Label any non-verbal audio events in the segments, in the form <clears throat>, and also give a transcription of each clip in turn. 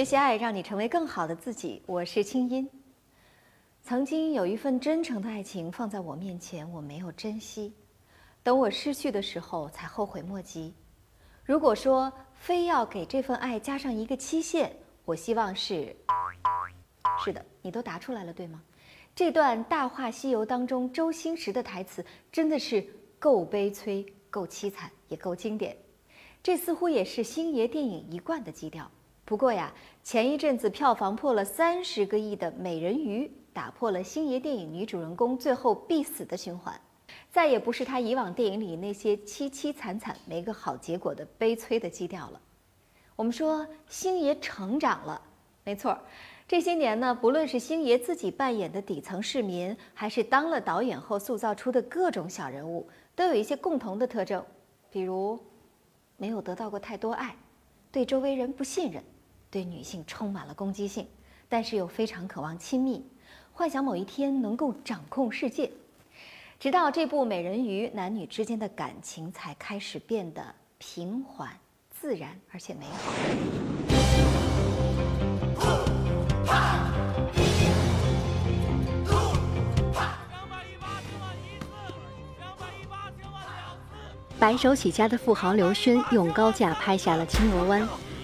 学习爱，让你成为更好的自己。我是清音。曾经有一份真诚的爱情放在我面前，我没有珍惜，等我失去的时候才后悔莫及。如果说非要给这份爱加上一个期限，我希望是……是的，你都答出来了，对吗？这段《大话西游》当中周星驰的台词真的是够悲催、够凄惨，也够经典。这似乎也是星爷电影一贯的基调。不过呀，前一阵子票房破了三十个亿的《美人鱼》打破了星爷电影女主人公最后必死的循环，再也不是他以往电影里那些凄凄惨惨没个好结果的悲催的基调了。我们说星爷成长了，没错。这些年呢，不论是星爷自己扮演的底层市民，还是当了导演后塑造出的各种小人物，都有一些共同的特征，比如，没有得到过太多爱，对周围人不信任，对女性充满了攻击性，但是又非常渴望亲密，幻想某一天能够掌控世界。直到这部《美人鱼》，男女之间的感情才开始变得平缓、自然而且美好。白手起家的富豪刘轩用高价拍下了《青鹅湾》，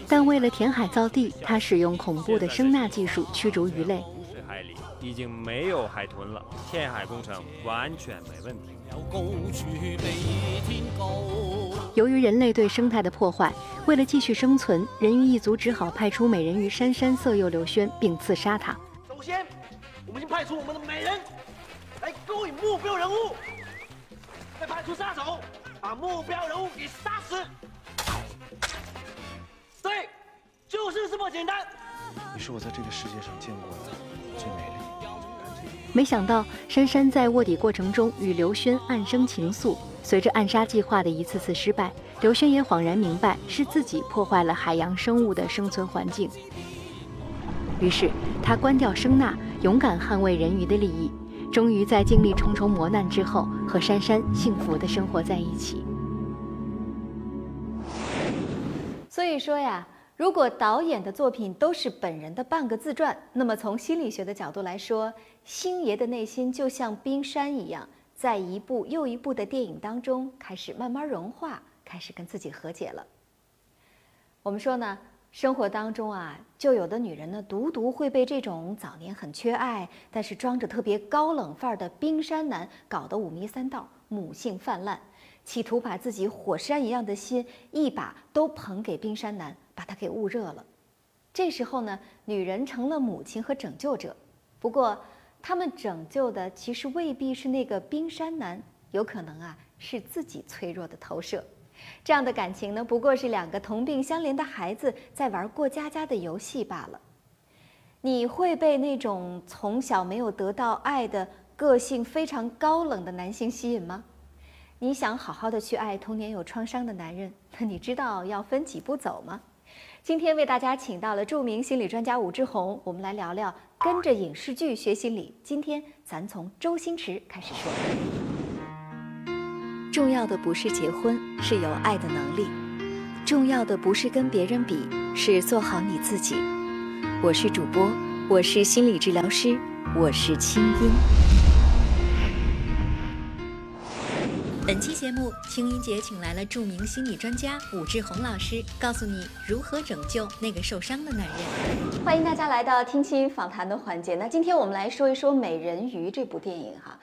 但为了填海造地，他使用恐怖的声呐技术驱逐鱼类。水海里已经没有海豚了，填海工程完全没问题。由于人类对生态的破坏，为了继续生存，人鱼一族只好派出美人鱼珊珊色诱刘轩，并刺杀他。首先，我们先派出我们的美人来勾引目标人物，再派出杀手。把目标人物给杀死，对，就是这么简单。你是我在这个世界上见过的最美丽。没想到珊珊在卧底过程中与刘轩暗生情愫，随着暗杀计划的一次次失败，刘轩也恍然明白是自己破坏了海洋生物的生存环境。于是他关掉声呐，勇敢捍卫人鱼的利益。终于在经历重重磨难之后，和珊珊幸福的生活在一起。所以说呀，如果导演的作品都是本人的半个自传，那么从心理学的角度来说，星爷的内心就像冰山一样，在一部又一部的电影当中开始慢慢融化，开始跟自己和解了。我们说呢？生活当中啊，就有的女人呢，独独会被这种早年很缺爱，但是装着特别高冷范儿的冰山男搞得五迷三道，母性泛滥，企图把自己火山一样的心一把都捧给冰山男，把他给捂热了。这时候呢，女人成了母亲和拯救者，不过他们拯救的其实未必是那个冰山男，有可能啊是自己脆弱的投射。这样的感情呢，不过是两个同病相怜的孩子在玩过家家的游戏罢了。你会被那种从小没有得到爱的个性非常高冷的男性吸引吗？你想好好的去爱童年有创伤的男人，<laughs> 那你知道要分几步走吗？今天为大家请到了著名心理专家武志红，我们来聊聊跟着影视剧学心理。今天咱从周星驰开始说。重要的不是结婚，是有爱的能力；重要的不是跟别人比，是做好你自己。我是主播，我是心理治疗师，我是清音。本期节目，青音姐请来了著名心理专家武志红老师，告诉你如何拯救那个受伤的男人。欢迎大家来到听心访谈的环节。那今天我们来说一说《美人鱼》这部电影哈。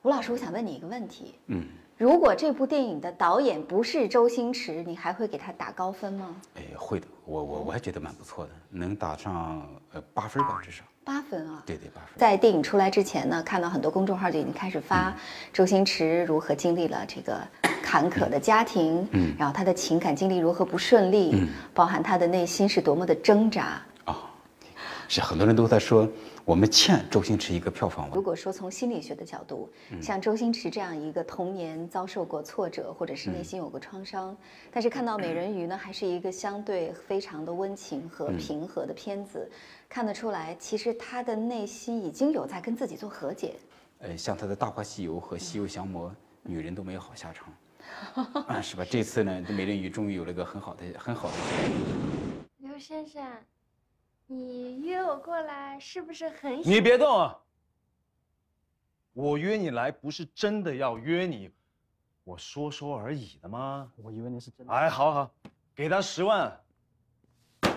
吴老师，我想问你一个问题。嗯。如果这部电影的导演不是周星驰，你还会给他打高分吗？哎，会的，我我我还觉得蛮不错的，能打上呃八分吧，至少八分啊。对对，八分。在电影出来之前呢，看到很多公众号就已经开始发周星驰如何经历了这个坎坷的家庭，嗯，然后他的情感经历如何不顺利，嗯，包含他的内心是多么的挣扎啊，是很多人都在说。我们欠周星驰一个票房。如果说从心理学的角度，像周星驰这样一个童年遭受过挫折，或者是内心有过创伤，但是看到《美人鱼》呢，还是一个相对非常的温情和平和的片子，看得出来，其实他的内心已经有在跟自己做和解。呃，像他的《大话西游》和《西游降魔》，女人都没有好下场，<laughs> 啊，是吧？这次呢，《美人鱼》终于有了个很好的、很好的。刘先生，你约我过来是不是很你别动啊！我约你来不是真的要约你，我说说而已的吗？我以为你是真的。哎，好好，给他十万，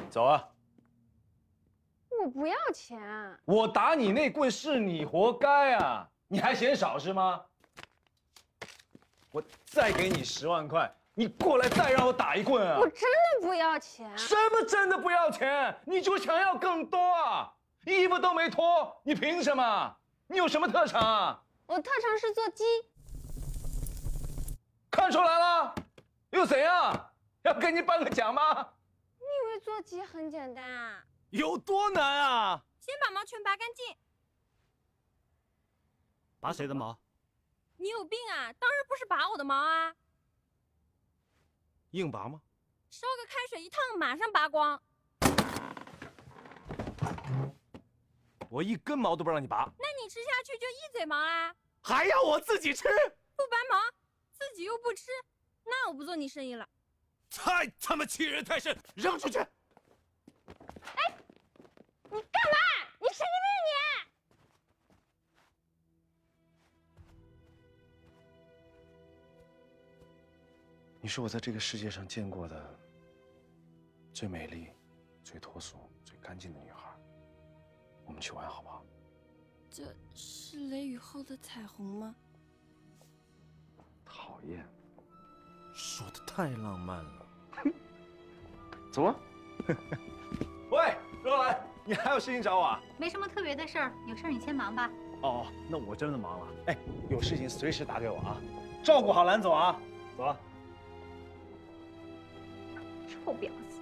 走啊！我不要钱。啊我打你那棍是你活该啊！你还嫌少是吗？我再给你十万块，你过来再让我打一棍啊！我真的不要钱。什么真的不要钱？你就想要更多啊？衣服都没脱，你凭什么？你有什么特长啊？我特长是做鸡。看出来了？又怎样？要给你颁个奖吗？你以为做鸡很简单啊？有多难啊？先把毛全拔干净。拔谁的毛？你有病啊！当然不是拔我的毛啊。硬拔吗？烧个开水一烫，马上拔光。我一根毛都不让你拔。那你吃下去就一嘴毛啦？还要我自己吃？不拔毛，自己又不吃，那我不做你生意了。太他妈欺人太甚！扔出去！你是我在这个世界上见过的最美丽、最脱俗、最干净的女孩。我们去玩好不好？这是雷雨后的彩虹吗？讨厌，说的太浪漫了。<laughs> 走啊！<laughs> 喂，若兰，你还有事情找我啊？没什么特别的事儿，有事儿你先忙吧。哦，那我真的忙了。哎，有事情随时打给我啊！照顾好兰总啊！走啊！臭婊子！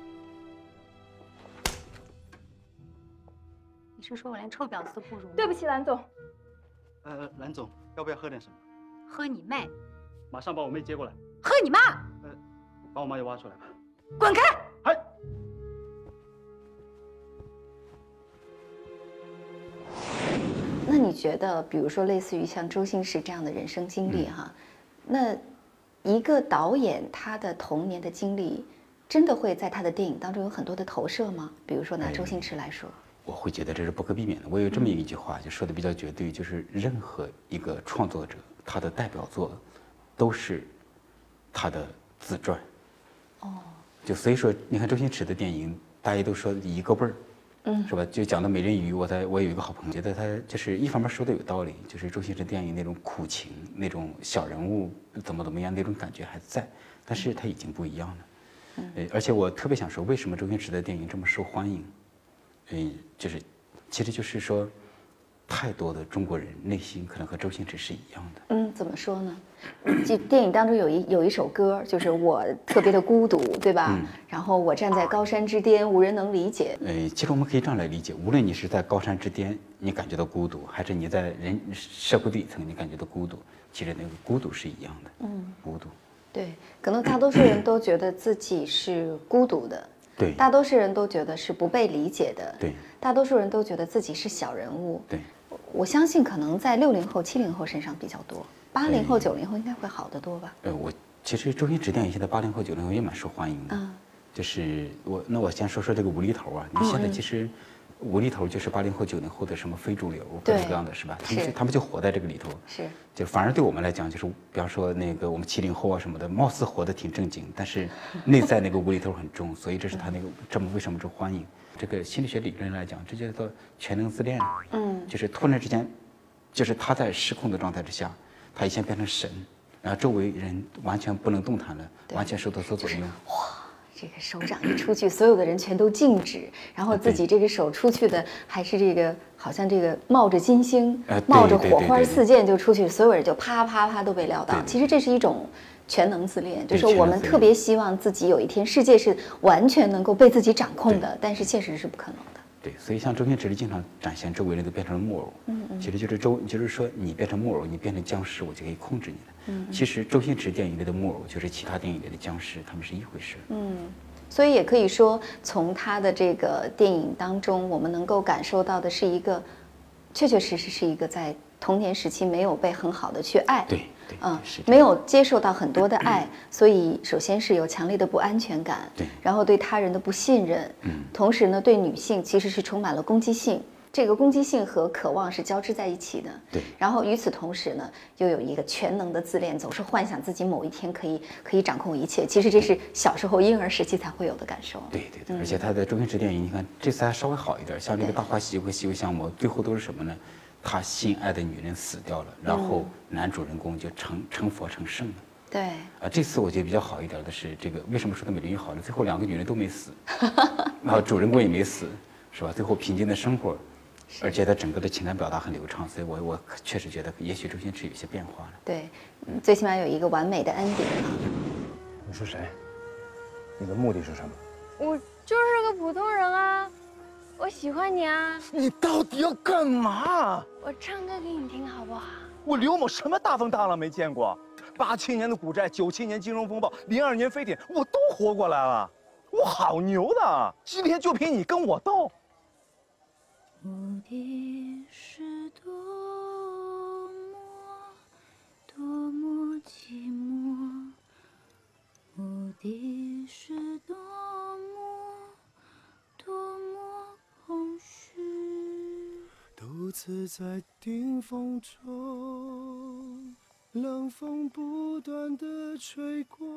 你是说我连臭婊子都不如？对不起，蓝总。呃，蓝总，要不要喝点什么？喝你妹！马上把我妹接过来。喝你妈！呃，把我妈也挖出来吧。滚开！哎。那你觉得，比如说类似于像周星驰这样的人生经历哈，那一个导演他的童年的经历，真的会在他的电影当中有很多的投射吗？比如说拿周星驰来说，我会觉得这是不可避免的。我有这么一句话，就说的比较绝对，就是任何一个创作者，他的代表作都是他的自传。哦，就所以说，你看周星驰的电影，大家都说一个味儿。嗯，是吧？就讲到美人鱼，我在我有一个好朋友，觉得他就是一方面说的有道理，就是周星驰电影那种苦情、那种小人物怎么怎么样那种感觉还在，但是他已经不一样了。嗯，而且我特别想说，为什么周星驰的电影这么受欢迎？嗯，就是，其实就是说，太多的中国人内心可能和周星驰是一样的。嗯，怎么说呢？就电影当中有一有一首歌，就是我特别的孤独，对吧？嗯然后我站在高山之巅，无人能理解。呃，其实我们可以这样来理解：无论你是在高山之巅，你感觉到孤独，还是你在人社会底层，你感觉到孤独，其实那个孤独是一样的。嗯，孤独。对，可能大多数人都觉得自己是孤独的，对大多数人都觉得是不被理解的，对大多数人都觉得自己是小人物。对，我相信可能在六零后、七零后身上比较多，八零后、九零后应该会好得多吧？呃，我其实周星驰电影现在八零后、九零后也蛮受欢迎的。嗯，就是我，那我先说说这个无厘头啊。你现在其实无厘头就是八零后、九零后的什么非主流，各对种各样的是吧？他们就他们就活在这个里头。是，就反而对我们来讲，就是比方说那个我们七零后啊什么的，貌似活得挺正经，但是内在那个无厘头很重，所以这是他那个这么为什么受欢迎？这个心理学理论来讲，这叫做全能自恋。嗯，就是突然之间，就是他在失控的状态之下，他一下变成神，然后周围人完全不能动弹了，完全受到所左右。这个手掌一出去，所有的人全都静止，然后自己这个手出去的还是这个，好像这个冒着金星冒着火花四溅就出去，所有人就啪啪啪都被撂倒。其实这是一种全能自恋，就对是我全能自恋。们特别希望自己有一天世界是完全能够被自己掌控的，但是现实是不可能的。对，所以像周星驰里经常展现周围人都变成了木偶，嗯嗯。其实就是周，就是说你变成木偶，你变成僵尸，我就可以控制你了。嗯。其实周星驰电影里的木偶就是其他电影里的僵尸，他们是一回事。嗯，所以也可以说，从他的这个电影当中，我们能够感受到的是一个确确实实是一个在童年时期没有被很好的去爱，对对，嗯是，没有接受到很多的爱，<clears throat> 所以首先是有强烈的不安全感，对。然后对他人的不信任，嗯。同时呢，对女性其实是充满了攻击性。这个攻击性和渴望是交织在一起的，对然后与此同时呢，又有一个全能的自恋，总是幻想自己某一天可以可以掌控一切。其实这是小时候婴儿时期才会有的感受。对对对，而且他的周星驰电影，你看这次还稍微好一点，像这个《大话西游》和《西游降魔》，最后都是什么呢？他心爱的女人死掉了，然后男主人公就成成佛成圣了。对，啊，这次我觉得比较好一点的是这个，为什么说的美人鱼好呢？最后两个女人都没死，<laughs> 然后主人公也没死，是吧？最后平静的生活，而且他整个的情感表达很流畅，所以我我确实觉得也许周星驰有些变化了。对，嗯最起码有一个完美的 ending 啊。你是谁？你的目的是什么？我就是个普通人啊，我喜欢你啊，你到底要干嘛？我唱歌给你听好不好？我刘某什么大风大浪没见过？八七年的股债，九七年金融风暴，零二年非典，我都活过来了，我好牛的！今天就凭你跟我斗？目的是多么多么寂寞，目的是多么多么空虚。独自在顶峰中，冷风不断的吹过，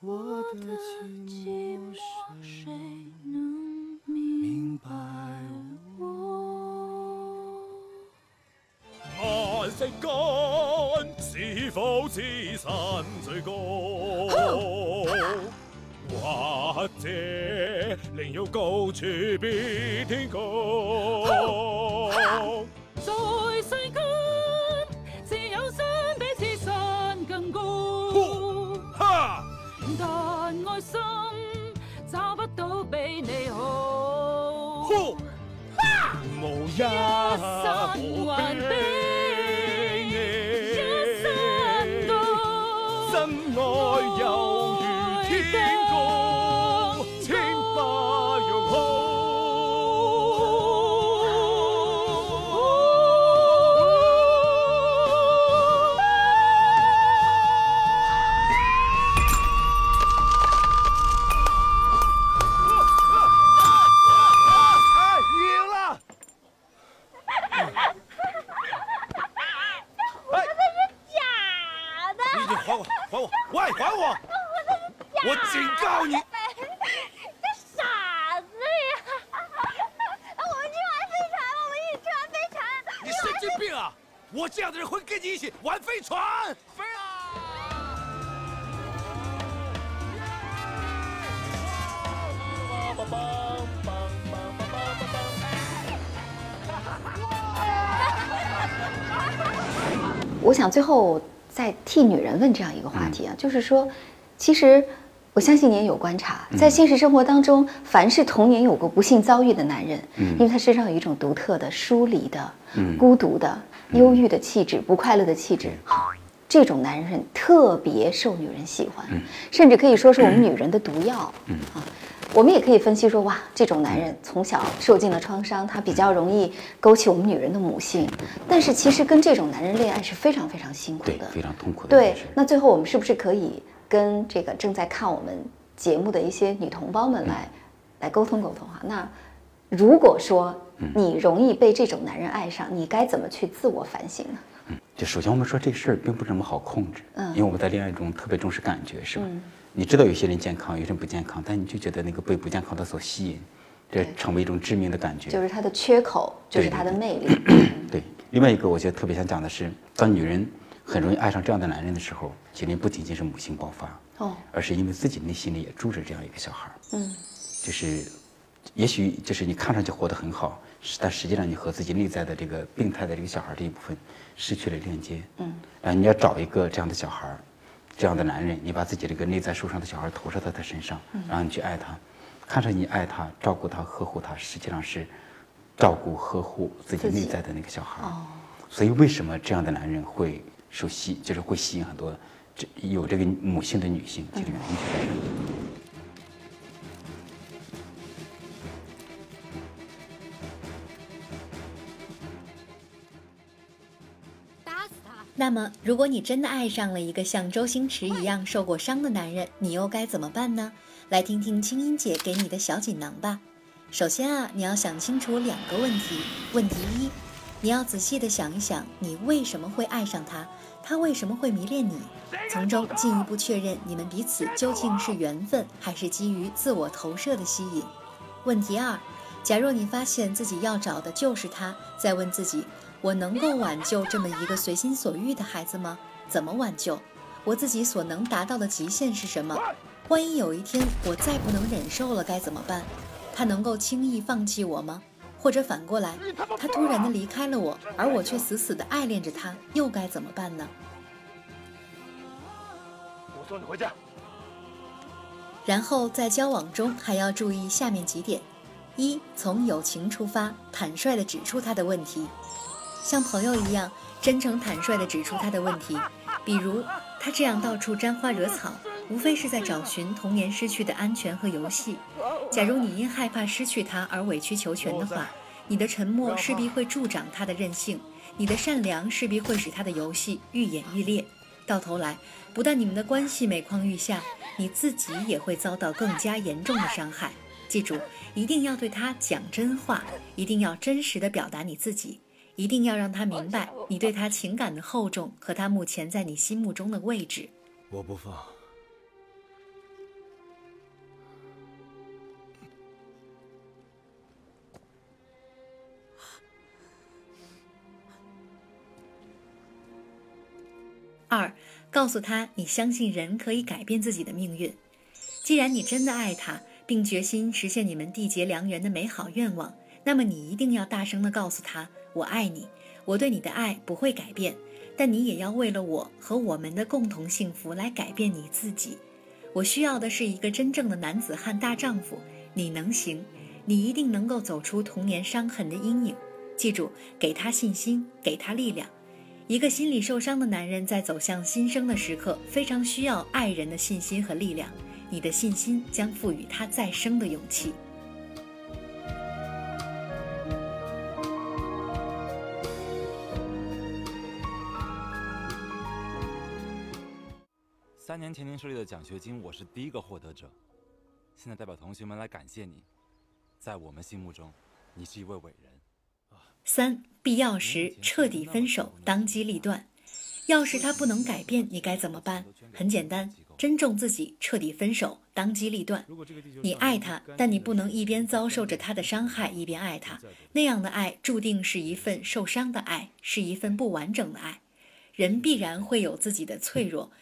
我的寂寞谁能明白我？萬世間是否只身最高？或者另有高處比天高？在世間，自有相比此山更高。哈！但愛心找不到比你好。呼無一生我想最后再替女人问这样一个话题啊，就是说，其实我相信你也有观察，在现实生活当中，凡是童年有过不幸遭遇的男人，因为他身上有一种独特的、疏离的、孤独的、忧郁的气质、不快乐的气质。<sniffs> 这种男人特别受女人喜欢，甚至可以说是我们 <clears throat> 女人的毒药。嗯。啊，我们也可以分析说，哇，这种男人从小受尽了创伤，他比较容易勾起我们女人的母性。但是其实跟这种男人恋爱是非常非常辛苦对的，，非常痛苦的对。，那最后我们是不是可以跟这个正在看我们节目的一些女同胞们来、来沟通沟通哈？那如果说你容易被这种男人爱上，你该怎么去自我反省呢？嗯就首先我们说这事儿并不这么好控制，嗯因为我们在恋爱中特别重视感觉，是吧？嗯你知道有些人健康，有些人不健康，但你就觉得那个被不健康的所吸引，这成为一种致命的感觉。就是他的缺口，就是对他的魅力。<coughs> 对，另外一个我觉得特别想讲的是，当女人很容易爱上这样的男人的时候，其实不仅仅是母性爆发，哦，而是因为自己内心里也住着这样一个小孩儿，嗯，就是，也许就是你看上去活得很好，但实际上你和自己内在的这个病态的这个小孩儿这一部分失去了链接，嗯，啊，你要找一个这样的小孩儿，这样的男人，你把自己这个内在受伤的小孩儿投射到他身上，嗯。然后你去爱他，看上你爱他、照顾他、呵护他，实际上是照顾、呵护自己内在的那个小孩。所以为什么这样的男人会受吸，就是会吸引很多这有这个母性的女性？其实原因就在这那么，如果你真的爱上了一个像周星驰一样受过伤的男人，你又该怎么办呢？来听听青音姐给你的小锦囊吧。首先啊，你要想清楚两个问题。问题一，你要仔细的想一想，你为什么会爱上他，他为什么会迷恋你，从中进一步确认你们彼此究竟是缘分，还是基于自我投射的吸引。问题二，假若你发现自己要找的就是他，再问自己。我能够挽救这么一个随心所欲的孩子吗？怎么挽救？我自己所能达到的极限是什么？万一有一天我再不能忍受了，该怎么办？他能够轻易放弃我吗？或者反过来，他突然的离开了我，而我却死死的爱恋着他，又该怎么办呢？我送你回家。然后在交往中还要注意下面几点：一，从友情出发，坦率的指出他的问题。像朋友一样真诚坦率地指出他的问题，比如他这样到处沾花惹草，无非是在找寻童年失去的安全和游戏。假如你因害怕失去他而委曲求全的话，你的沉默势必会助长他的任性，你的善良势必会使他的游戏愈演愈烈。到头来，不但你们的关系每况愈下，你自己也会遭到更加严重的伤害。记住，一定要对他讲真话，一定要真实地表达你自己。一定要让他明白你对他情感的厚重和他目前在你心目中的位置。我不放。二，告诉他你相信人可以改变自己的命运。既然你真的爱他，并决心实现你们缔结良缘的美好愿望，那么你一定要大声的告诉他。我爱你，我对你的爱不会改变，但你也要为了我和我们的共同幸福来改变你自己。我需要的是一个真正的男子汉大丈夫，你能行，你一定能够走出童年伤痕的阴影。记住，给他信心，给他力量。一个心理受伤的男人在走向新生的时刻，非常需要爱人的信心和力量。你的信心将赋予他再生的勇气。前您设立的奖学金，我是第一个获得者。现在代表同学们来感谢你，在我们心目中，你是一位伟人。三，必要时彻底分手，当机立断。要是他不能改变，你该怎么办？很简单，珍重自己，彻底分手，当机立断。你爱他，但你不能一边遭受着他的伤害，一边爱他。那样的爱注定是一份受伤的爱，是一份不完整的爱。人必然会有自己的脆弱。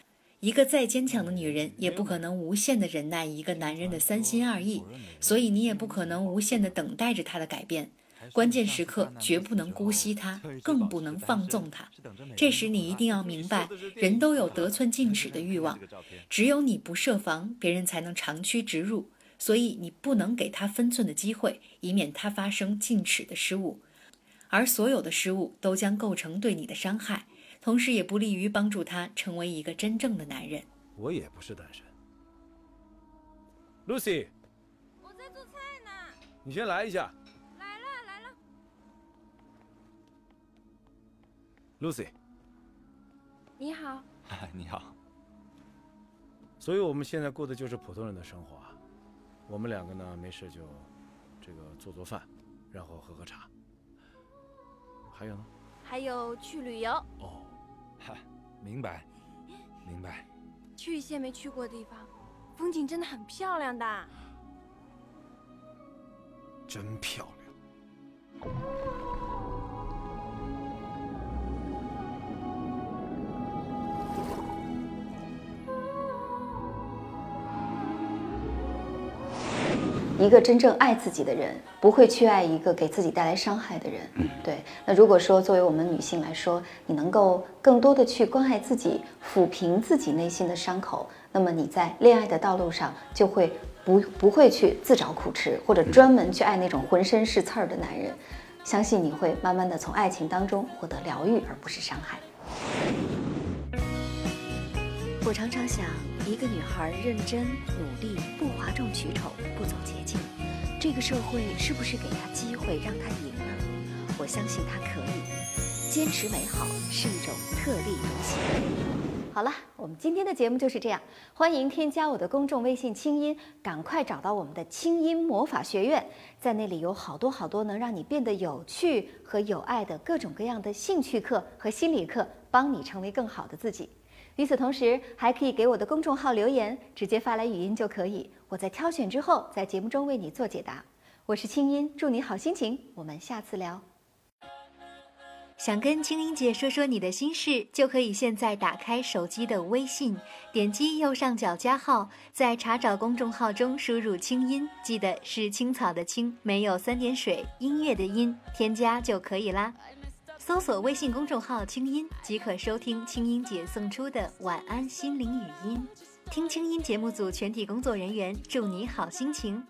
一个再坚强的女人，也不可能无限的忍耐一个男人的三心二意，所以你也不可能无限的等待着他的改变。关键时刻绝不能姑息他，更不能放纵他。这时你一定要明白，人都有得寸进尺的欲望，只有你不设防，别人才能长驱直入。所以你不能给他分寸的机会，以免他发生进尺的失误，而所有的失误都将构成对你的伤害。同时也不利于帮助他成为一个真正的男人。我也不是单身。Lucy，我在做菜呢。你先来一下。来了来了。Lucy，你好。<laughs> 你好。所以我们现在过的就是普通人的生活啊。我们两个呢，没事就这个做做饭，然后喝喝茶。还有呢？还有去旅游哦，嗨，明白，明白。去一些没去过的地方，风景真的很漂亮的。真漂亮。一个真正爱自己的人，不会去爱一个给自己带来伤害的人。对，那如果说作为我们女性来说，你能够更多的去关爱自己，抚平自己内心的伤口，那么你在恋爱的道路上就会不不会去自找苦吃，或者专门去爱那种浑身是刺儿的男人。相信你会慢慢的从爱情当中获得疗愈，而不是伤害。我常常想，一个女孩认真努力，不哗众取宠，不走捷径，这个社会是不是给她机会让她赢呢？我相信她可以。坚持美好是一种特立独行。好了，我们今天的节目就是这样。欢迎添加我的公众微信“清音”，赶快找到我们的清音魔法学院，在那里有好多好多能让你变得有趣和有爱的各种各样的兴趣课和心理课，帮你成为更好的自己。与此同时，还可以给我的公众号留言，直接发来语音就可以，我在挑选之后，在节目中为你做解答。我是清音，祝你好心情，我们下次聊。想跟青音姐说说你的心事，就可以现在打开手机的微信，点击右上角加号，在查找公众号中输入“清音”，记得是青草的青，没有三点水，音乐的音，添加就可以啦。搜索微信公众号“清音”，即可收听清音姐送出的晚安心灵语音。听清音节目组全体工作人员祝你好心情。